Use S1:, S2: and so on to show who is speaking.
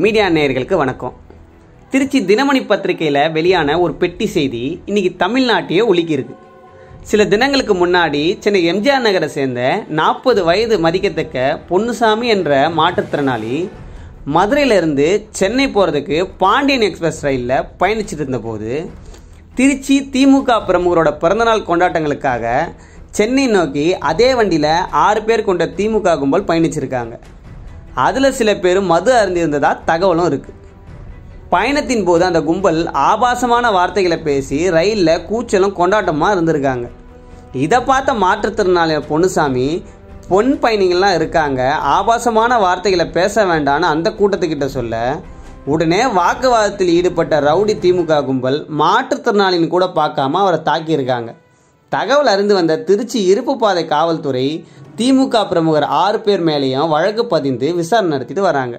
S1: Media நேயர்களுக்கு வணக்கம். திருச்சி தினமணி பத்திரிகையில் வெளியான ஒரு பெட்டி செய்தி இன்னைக்கு தமிழ்நாட்டையே உலுக்கியிருக்கு. சில தினங்களுக்கு முன்னாடி சென்னை எம்ஜிஆர் நகரை சேர்ந்த நாற்பது வயது மதிக்கத்தக்க பொன்னுசாமி என்ற மாற்றுத்திறனாளி மதுரையிலிருந்து சென்னை போகிறதுக்கு பாண்டியன் எக்ஸ்பிரஸ் ரயிலில் பயணிச்சுட்டு இருந்தபோது திருச்சி திமுக பிரமுகரோட பிறந்தநாள் கொண்டாட்டங்களுக்காக சென்னை நோக்கி அதே வண்டியில் ஆறு பேர் கொண்ட திமுக கும்பல் பயணிச்சிருக்காங்க. அதில் சில பேர் மது அருந்திருந்ததாக தகவலும் இருக்குது பயணத்தின் போது அந்த கும்பல் ஆபாசமான வார்த்தைகளை பேசி ரயிலில் கூச்சலும் கொண்டாட்டமாக இருந்திருக்காங்க. இதை பார்த்த மாற்றுத்திறனாளி பொன்னுசாமி பொன் பயணிகள்லாம் இருக்காங்க ஆபாசமான வார்த்தைகளை பேச வேண்டான்னு அந்த கூட்டத்துக்கிட்ட சொல்ல உடனே வாக்குவாதத்தில் ஈடுபட்ட ரவுடி திமுக கும்பல் மாற்றுத்திறனாளின்னு கூட பார்க்காம அவரை தாக்கியிருக்காங்க. தகவல் அறிந்து வந்த திருச்சி இருப்பு பாதை காவல்துறை திமுக பிரமுகர் ஆறு பேர் மேலேயும் வழக்கு பதிந்து விசாரணை நடத்திட்டு வராங்க.